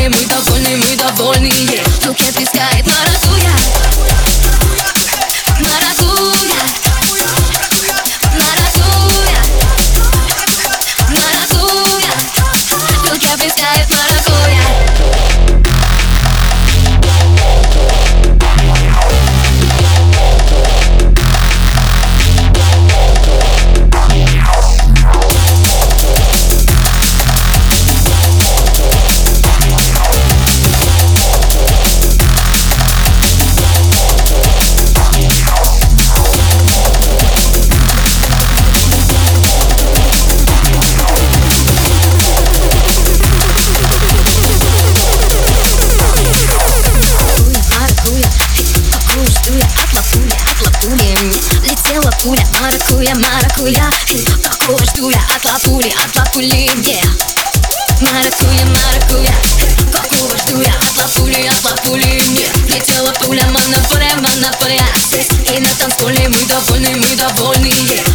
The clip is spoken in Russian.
Volni, mëjta volni, mëjta volni Nuk e piskajt skajt, Пуля, маракуя, маракуя Какого жду я от лапули, от лапули yeah. Маракуя, маракуя Какого жду я от лапули, от лапули yeah. Летела пуля, монополия Здесь и на танцполе мы довольны, мы довольны yeah.